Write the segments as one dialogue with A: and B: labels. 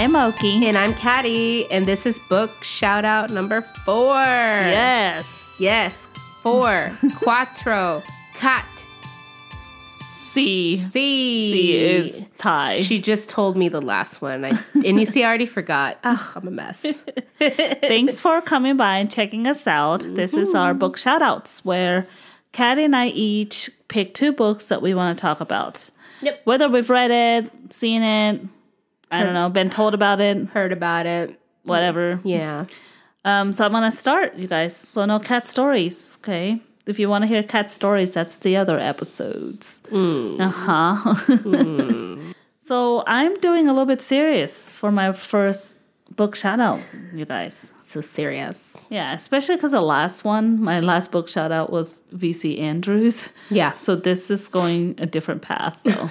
A: I'm Oki.
B: And I'm Caddy, and this is book shout out number four.
A: Yes.
B: Yes, four. Quattro. Cat.
A: C.
B: C.
A: C is Thai.
B: She just told me the last one. I, and you see, I already forgot. Oh, I'm a mess.
A: Thanks for coming by and checking us out. This is our mm-hmm. book shout outs where Caddy and I each pick two books that we want to talk about.
B: Yep.
A: Whether we've read it, seen it, I don't know, been told about it,
B: Heard about it.
A: whatever.
B: Yeah.
A: Um, so I'm gonna start, you guys. So no cat stories, okay? If you want to hear cat stories, that's the other episodes. Uh huh. so I'm doing a little bit serious for my first book shout out, you guys.
B: So serious.
A: Yeah, especially because the last one, my last book shout out was VC Andrews.
B: Yeah.
A: So this is going a different path, though.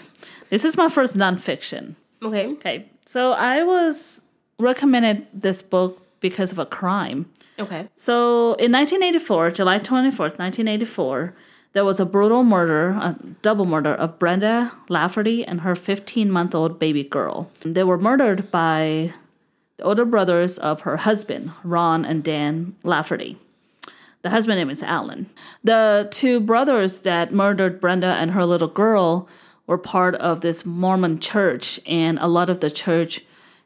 A: this is my first nonfiction.
B: Okay.
A: Okay, so I was recommended this book because of a crime.
B: Okay.
A: So in 1984, July 24th, 1984, there was a brutal murder, a double murder of Brenda Lafferty and her 15 month old baby girl. They were murdered by the older brothers of her husband, Ron and Dan Lafferty. The husband name is Alan. The two brothers that murdered Brenda and her little girl were part of this Mormon church, and a lot of the church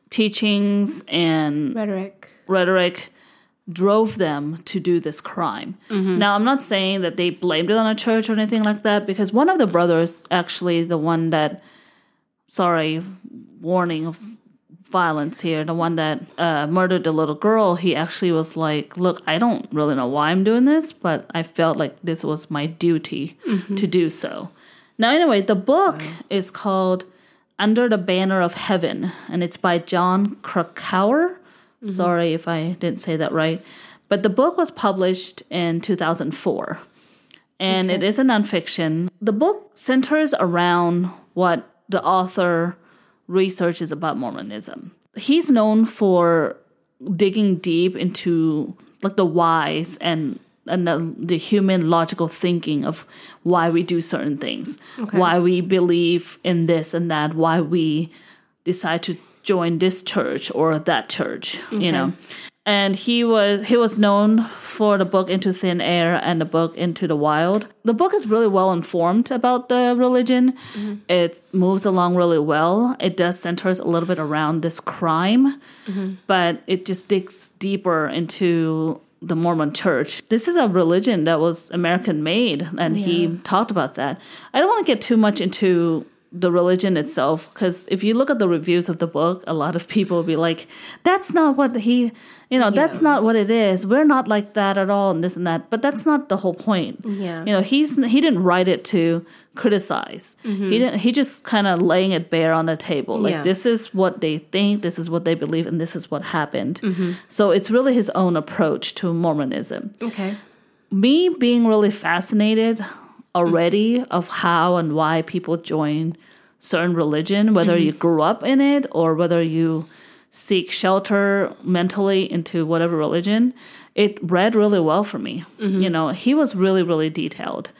A: teachings and
B: Rhetoric.
A: rhetoric drove them to do this crime. Now, I'm not saying that they blamed it on a church or anything like that, because one of the brothers, actually, the one that, sorry, warning of violence here, the one that uh, murdered the little girl, he actually was like, Look, I don't really know why I'm doing this, but I felt like this was my duty to do so. Now, anyway, the book mm. is called Under the Banner of Heaven, and it's by Jon Krakauer. Mm-hmm. Sorry if I didn't say that right. But the book was published in 2004, and it is a nonfiction. The book centers around what the author researches about Mormonism. He's known for digging deep into like the whys and and the, the human logical thinking of why we do certain things, why we believe in this and that, why we decide to join this church or that church, you know. And he was he was known for the book Into Thin Air and the book Into the Wild. The book is really well informed about the religion. Mm-hmm. It moves along really well. It does centers a little bit around this crime, mm-hmm. but it just digs deeper into the Mormon church. This is a religion that was American made, and he talked about that. I don't want to get too much into the religion itself because if you look at the reviews of the book, a lot of people will be like, "That's not what he, you know, that's not what it is. We're not like that at all, and this and that." But that's not the whole point.
B: Yeah.
A: you know, he's he didn't write it to criticize. Mm-hmm. He didn't. He just kind of laying it bare on the table, like
B: Yeah.
A: this is what they think, this is what they believe, and this is what happened. Mm-hmm. So it's really his own approach to Mormonism
B: Okay.
A: me being really fascinated Mm-hmm. already of how and why people join certain religion, whether you mm-hmm. grew up in it or whether you seek shelter mentally into whatever religion, it read really well for me. Mm-hmm. You know, he was really, really detailed.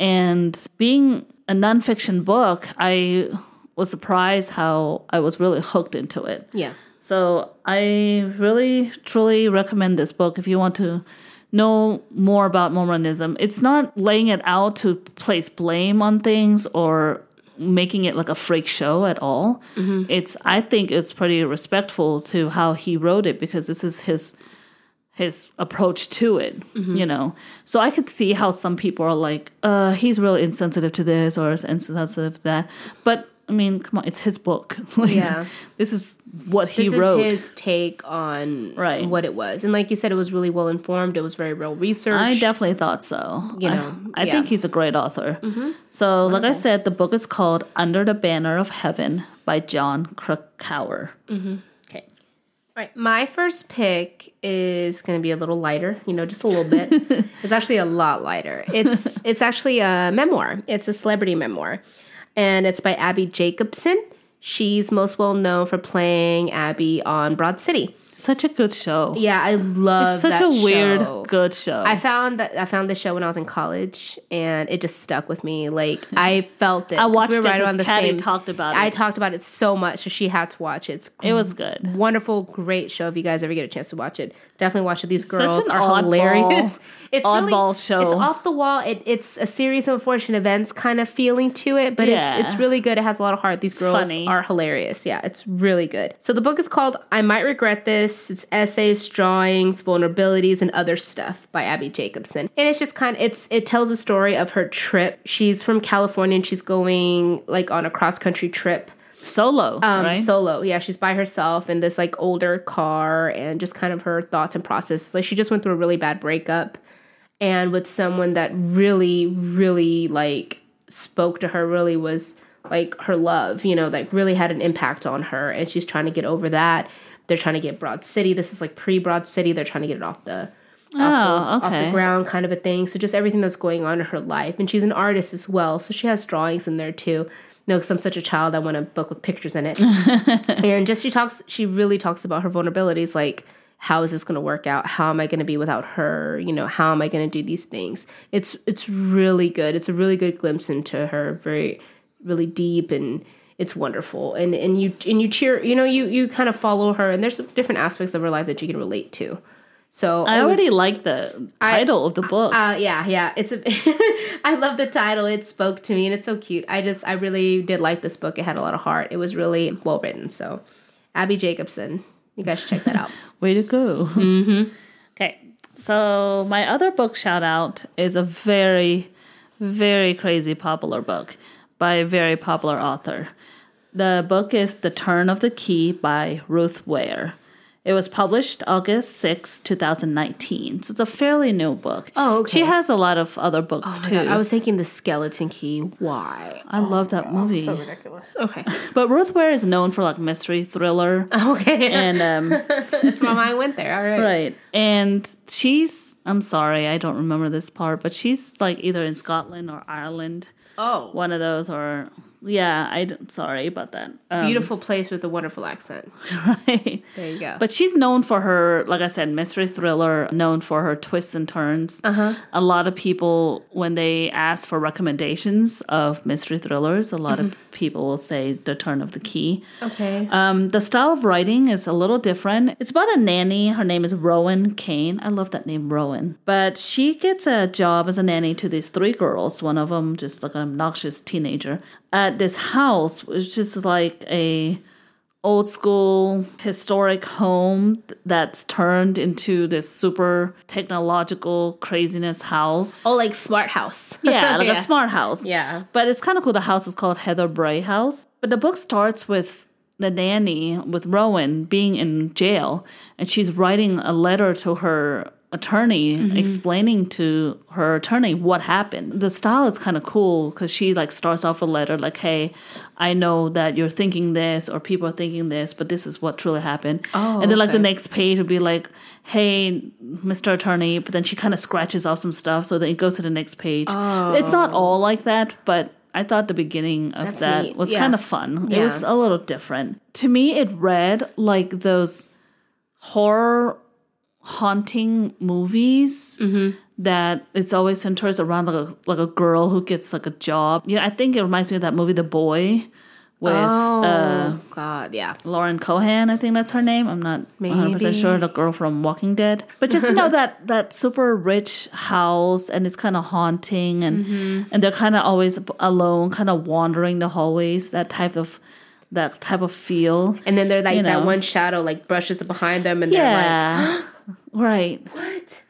A: And being a nonfiction book, I was surprised how I was really hooked into it.
B: Yeah.
A: So I really, truly recommend this book if you want to know more about Mormonism. It's not laying it out to place blame on things or making it like a freak show at all. It's I think it's pretty respectful to how he wrote it because this is his his approach to it, you know. So I could see how some people are like, uh, he's really insensitive to this or is insensitive to that. But I mean, come on, it's his book. like,
B: Yeah.
A: This is what he
B: This
A: wrote.
B: is his take on
A: Right.
B: what it was. And like you said, it was really well informed. It was very well researched.
A: I definitely thought so.
B: You
A: I-
B: know,
A: I,
B: yeah.
A: think he's a great author. Mm-hmm. So, like I said, the book is called Under the Banner of Heaven by Jon Krakauer. Mm-hmm. Okay.
B: Right. My first pick is going to be a little lighter, you know, just a little bit. it's actually a lot lighter. It's it's actually a memoir. It's a celebrity memoir. And it's by Abbi Jacobson. She's most well known for playing Abbi on Broad City.
A: Such a good show.
B: Yeah, I love
A: It's such a weird good show.
B: I found that I found the show when I was in college, and it just stuck with me. Like I felt it.
A: I watched
B: we were
A: it
B: right around the
A: Caddy
B: same.
A: talked about
B: I talked about it so much, so she had to watch it. It's
A: it was good.
B: wonderful, great show. If you guys ever get a chance to watch it, definitely watch it. These girls are
A: oddball-
B: hilarious. It's really,
A: show.
B: It's off the wall. It, it's a series of unfortunate events kind of feeling to it, but
A: Yeah.
B: it's it's really good. It has a lot of heart. These girls
A: funny.
B: are hilarious. Yeah, it's really good. So the book is called "I Might Regret This." It's essays, drawings, vulnerabilities, and other stuff by Abbi Jacobson. And it's just kind of it's it tells a story of her trip. She's from California and she's going like on a cross country trip
A: Solo,
B: um,
A: right?
B: solo. Yeah, she's by herself in this like older car and just kind of her thoughts and process. Like she just went through a really bad breakup and with someone that really, really like spoke to her, really was like her love, you know, like really had an impact on her and she's trying to get over that. They're trying to get Broad City. This is like pre Broad City. They're trying to get it off the
A: oh,
B: off the
A: okay.
B: ground kind of a thing. So just everything that's going on in her life. And she's an artist as well. So she has drawings in there too. No, because I'm such a child, I want a book with pictures in it. and just she talks, she really talks about her vulnerabilities, like how is this going to work out? How am I going to be without her? You know, how am I going to do these things? It's it's really good. It's a really good glimpse into her, very really deep and it's wonderful. And and you and you cheer, you know, you you kind of follow her, and there's different aspects of her life that you can relate to. So
A: I already
B: was-
A: like the title of the book.
B: uh, yeah, yeah. It's a. I love the title. It spoke to me, and it's so cute. I just, I really did like this book. It had a lot of heart. It was really well written. So, Abbi Jacobson, you guys should check that out.
A: Way to go. Mm-hmm. Okay. So, my other book shout out is a very, very crazy popular book by a very popular author. The book is The Turn of the Key by Ruth Ware. It was published August 6, 2019. So it's a fairly new book.
B: Oh, okay.
A: She has a lot of other books too.
B: I was thinking the Skeleton Key. Why?
A: I love that movie.
B: So ridiculous. Okay.
A: But Ruth Ware is known for like mystery thriller
B: Okay.
A: and um
B: That's why my mind went there. All right.
A: right. And she's I'm sorry, I don't remember this part, but she's like either in Scotland or Ireland.
B: Oh,
A: One of those or yeah, I don't, sorry about that. Um,
B: beautiful place with a wonderful accent.
A: right.
B: There you go.
A: But she's known for her, like I said, mystery thriller, known for her twists and turns. Uh-huh. A lot of people, when they ask for recommendations of mystery thrillers, a lot of people will say The Turn of the Key.
B: okay.
A: Um, the style of writing is a little different. It's about a nanny. Her name is Rowan Caine. I love that name, Rowan. But she gets a job as a nanny to these three girls. One of them just like an obnoxious teenager at this house, which is like a old school historic home that's turned into this super technological craziness house.
B: oh, like Smart House.
A: Yeah, like a smart house.
B: Yeah.
A: But it's kind of cool. The house is called Heatherbrae House. But the book starts with the nanny, with Rowan, being in jail, and she's writing a letter to her attorney
B: Mm-hmm.
A: explaining to her attorney what happened the style is kind of cool because she like starts off a letter like hey i know that you're thinking this or people are thinking this but this is what truly happened
B: Oh,
A: and then like the next page would be like hey mr attorney but then she kind of scratches off some stuff so then it goes to the next page Oh. it's not all like that but i thought the beginning of
B: That's
A: that
B: neat.
A: was
B: Yeah.
A: kind of fun it was a little different to me it read like those horror haunting movies
B: Mm-hmm.
A: that it's always centers around like a like a girl who gets like a job yeah i think it reminds me of that movie the boy with
B: oh
A: uh
B: God, yeah.
A: Lauren Cohan, I think that's her name. I'm not 100 percent sure. The girl from Walking Dead, but just you know that that super rich house, and it's kind of haunting, and
B: Mm-hmm.
A: and they're kind of always alone, kind of wandering the hallways. That type of that type of feel.
B: And then they're like
A: You
B: that one shadow like brushes behind them, and they're
A: Yeah, right.
B: "What?"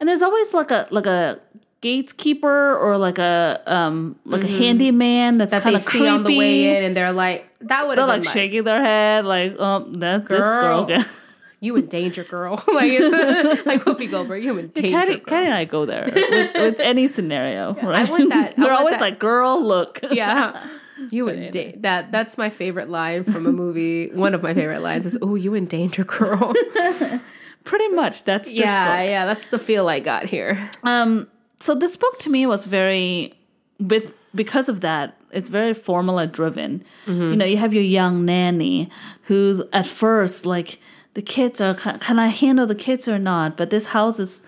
A: And there's always like a like a gatekeeper or like a um like a handyman that's
B: Mm-hmm. That
A: kind of
B: see
A: creepy.
B: on the way in, and they're like, "That would
A: They're like
B: like,
A: shaking their head, like, oh, that this girl.
B: Girl. you in danger, girl." like, it's, like Whoopi Goldberg, you in danger, girl.
A: Caddy and I go there with, with any scenario, right?
B: want that- I
A: They're always
B: that.
A: like, "Girl, look."
B: yeah. You in da- that that's my favorite line from a movie. One of my favorite lines is, "Oh, you in danger, girl."
A: Pretty much. That's
B: yeah, yeah, that's the feel I got here.
A: Um. So this book to me was very with because of that, it's very formula driven. You know, you have your young nanny who's at first like the kids are can I handle the kids or not? But this house is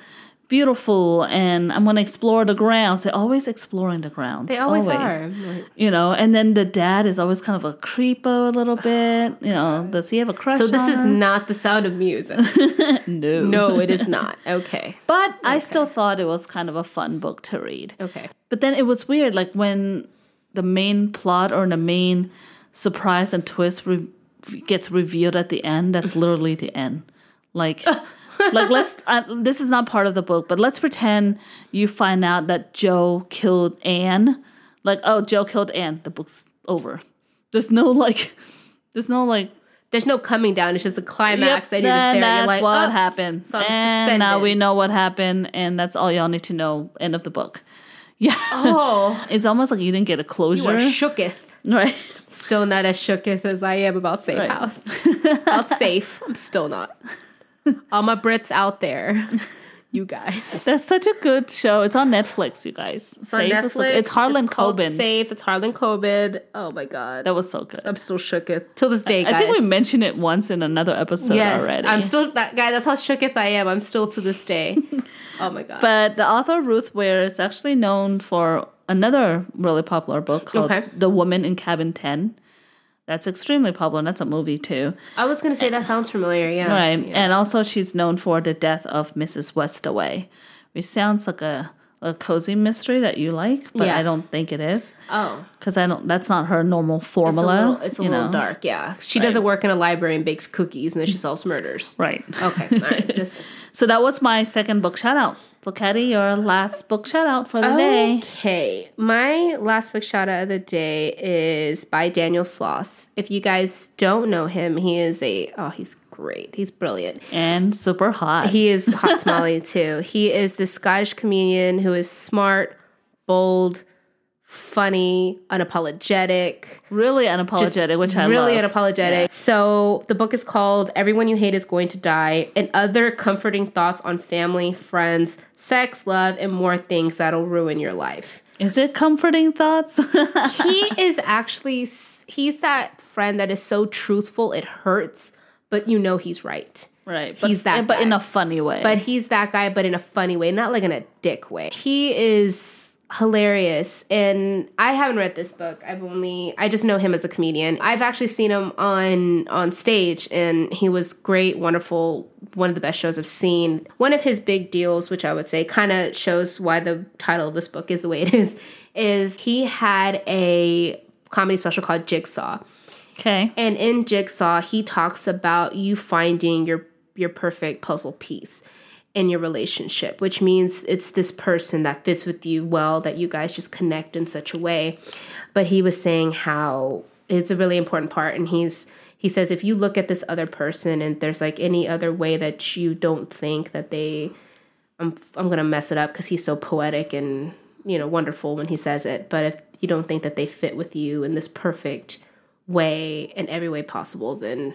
A: beautiful and I'm going to explore the grounds. They're always exploring the grounds.
B: They always, are.
A: You know, and then the dad is always kind of a creepo a little oh, bit. You know, does he have a crush
B: So this
A: on
B: is
A: her?
B: not the sound of music.
A: no.
B: no, it is not. Okay.
A: But I still thought it was kind of a fun book to read.
B: Okay.
A: But then it was weird, like when the main plot or the main surprise and twist re- gets revealed at the end. That's literally the end. Like, like let's. Uh, this is not part of the book, but let's pretend you find out that Joe killed Anne. Like, oh, Joe killed Anne. The book's over. There's no like. There's no like.
B: There's no coming down. It's just a climax that you're just there.
A: that's
B: You're like,
A: what
B: oh,
A: happened.
B: so I'm
A: and now we know what happened, and that's all y'all need to know. End of the book. Yeah.
B: oh,
A: It's almost like you didn't get a
B: you
A: closure.
B: are shooketh.
A: right.
B: Still not as shooketh as I am about Safe
A: Right.
B: House. about Safe, I'm still not. All my Brits out there, you guys.
A: That's such a good show. It's on Netflix, you guys.
B: It's on Netflix.
A: It's Harlan
B: it's
A: Coben.
B: Safe. It's Harlan Coben. Oh my god,
A: That was so good.
B: I'm still shooketh till this day, guys.
A: I think we mentioned it once in another episode
B: yes,
A: already.
B: I'm still that guy. That's how shooketh I am. I'm still to this day. oh my god.
A: but the author Ruth Ware is actually known for another really popular book called
B: Okay.
A: The Woman in Cabin 10. That's extremely popular. and That's a movie too.
B: I was gonna say that sounds familiar. Yeah.
A: Right.
B: Yeah.
A: And also she's known for The Death of Mrs. Westaway, which sounds like a, a cozy mystery that you like, but
B: Yeah.
A: I don't think it is.
B: Oh.
A: Because I don't that's not her normal
B: It's a
A: formula.
B: little, it's a
A: you
B: little
A: know?
B: dark, yeah. She doesn't work in a library and bakes cookies and then she solves murders.
A: Right.
B: Okay, all right. Just
A: So that was my second book shout out. So Caddy, your last book shout out for the day.
B: Okay, my last book shout out of the day is by Daniel Sloss. If you guys don't know him, he is a oh, he's great. He's brilliant.
A: And super hot.
B: He is hot tamale too. He is the Scottish comedian who is smart, bold, funny, unapologetic.
A: really unapologetic, which I
B: really
A: love.
B: unapologetic. So the book is called "Everyone You Hate Is Going to Die" and other comforting thoughts on family, friends, sex, love, and more things that'll ruin your life.
A: Is it comforting thoughts?
B: he is actually he's that friend that is so truthful it hurts, but you know he's right.
A: right. But,
B: He's that
A: but in a funny way.
B: But he's that guy, but in a funny way, not like in a dick way. He is hilarious. And i haven't read this book. I've only i just know him as a comedian. I've actually seen him on on stage and he was great wonderful one of the best shows i've seen. One of his big deals which i would say kind of shows why the title of this book is the way it is is he had a comedy special called jigsaw.
A: Okay.
B: and in Jigsaw, he talks about you finding your your perfect puzzle piece in your relationship, which means it's this person that fits with you well, that you guys just connect in such a way. But he was saying how it's a really important part, and he's he says if you look at this other person and there's like any other way that you don't think that they I'm I'm gonna mess it up because he's so poetic and you know wonderful when he says it. But if you don't think that they fit with you in this perfect way in every way possible, then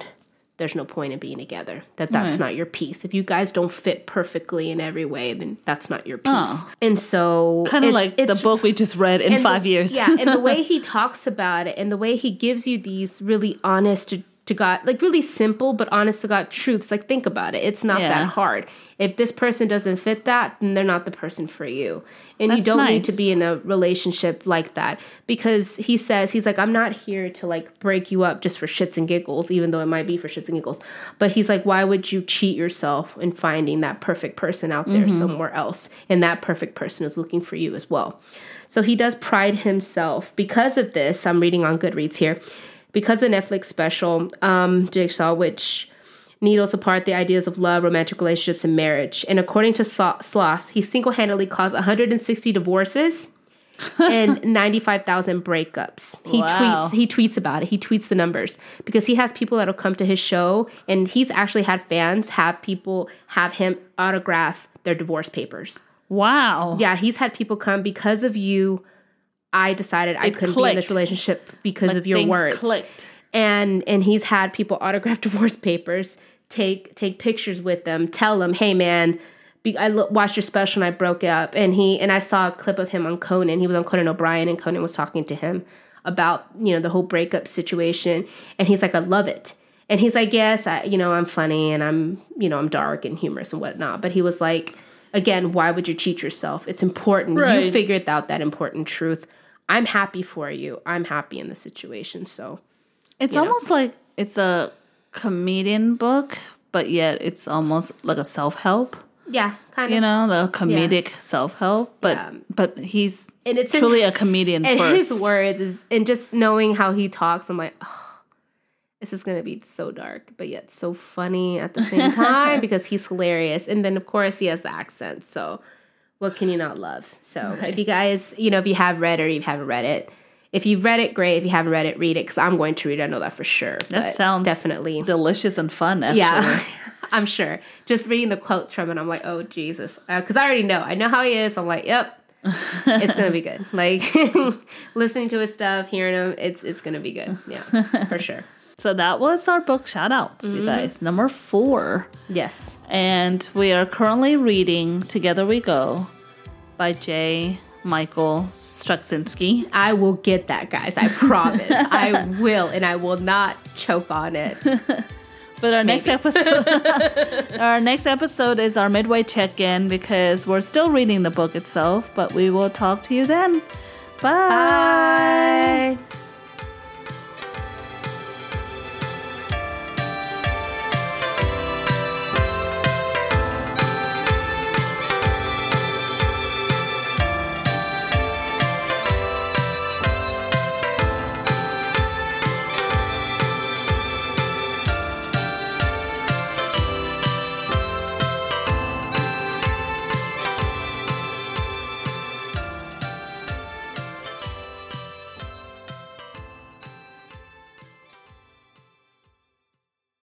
B: there's no point in being together. That that's
A: Right.
B: not your piece. If you guys don't fit perfectly in every way, then that's not your piece.
A: Oh.
B: And so
A: Kind of
B: it's-
A: like the book we just read in five
B: the-
A: years.
B: Yeah, and the way he talks about it and the way he gives you these really honest to, God, like really simple but honest to God truths. Like think about it. It's not
A: Yeah.
B: that hard. If this person doesn't fit that, then they're not the person for you. And you don't need to be in a relationship like that. Because he says, he's like, I'm not here to like break you up just for shits and giggles, even though it might be for shits and giggles. But he's like, why would you cheat yourself in finding that perfect person out there mm-hmm. somewhere else? And that perfect person is looking for you as well. So he does pride himself because of this. I'm reading on Goodreads here. Because the Netflix special, um, Jigsaw, which needles apart the ideas of love, romantic relationships, and marriage. And according to Slo- Sloss, he single handedly caused 160 divorces and 95,000 breakups. He
A: Wow.
B: tweets he tweets about it. He tweets the numbers because he has people that'll come to his show and he's actually had fans have people have him autograph their divorce papers.
A: Wow.
B: Yeah, he's had people come because of you. I decided I
A: It
B: couldn't be in this relationship because of your words.
A: clicked.
B: And and he's had people autograph divorce papers, take take pictures with them, tell them, "Hey man, be- I lo- watched your special and I broke up. And he and I saw a clip of him on Conan. He was on Conan O'Brien, and Conan was talking to him about you know the whole breakup situation. And he's like, I love it. And he's like, yes, I you know I'm funny and I'm you know I'm dark and humorous and whatnot. But he was like, again, why would you cheat yourself? It's important. You figured out that important truth. I'm happy for you. I'm happy in the situation. So
A: It's
B: know?
A: almost like it's a comedian book, but yet it's almost like a self help.
B: yeah, kind of.
A: You know, the comedic self help. But
B: Yeah.
A: but he's
B: and it's
A: truly a comedian
B: and
A: first.
B: his words is and just knowing how he talks i'm like oh, this is gonna be so dark but yet so funny at the same time because he's hilarious and then of course he has the accent so what can you not love so if you guys you know if you have read or you haven't read it if you've read it great if you haven't read it read it because i'm going to read it i know that for sure
A: That sounds
B: definitely
A: delicious and fun. Actually.
B: yeah i'm sure just reading the quotes from it i'm like oh jesus uh, because i already know i know how he is i'm like yep it's gonna be good. Like listening to his stuff, hearing him, it's it's gonna be good. Yeah, for sure.
A: So that was our book shout outs,
B: Mm-hmm.
A: you guys. Number four.
B: Yes.
A: And we are currently reading Together We Go by J. Michael Straczynski.
B: I will get that, guys. I promise. I will, and I will not choke on it.
A: But our next episode our next episode is our midway check-in because we're still reading the book itself, but we will talk to you then. Bye.
B: Bye.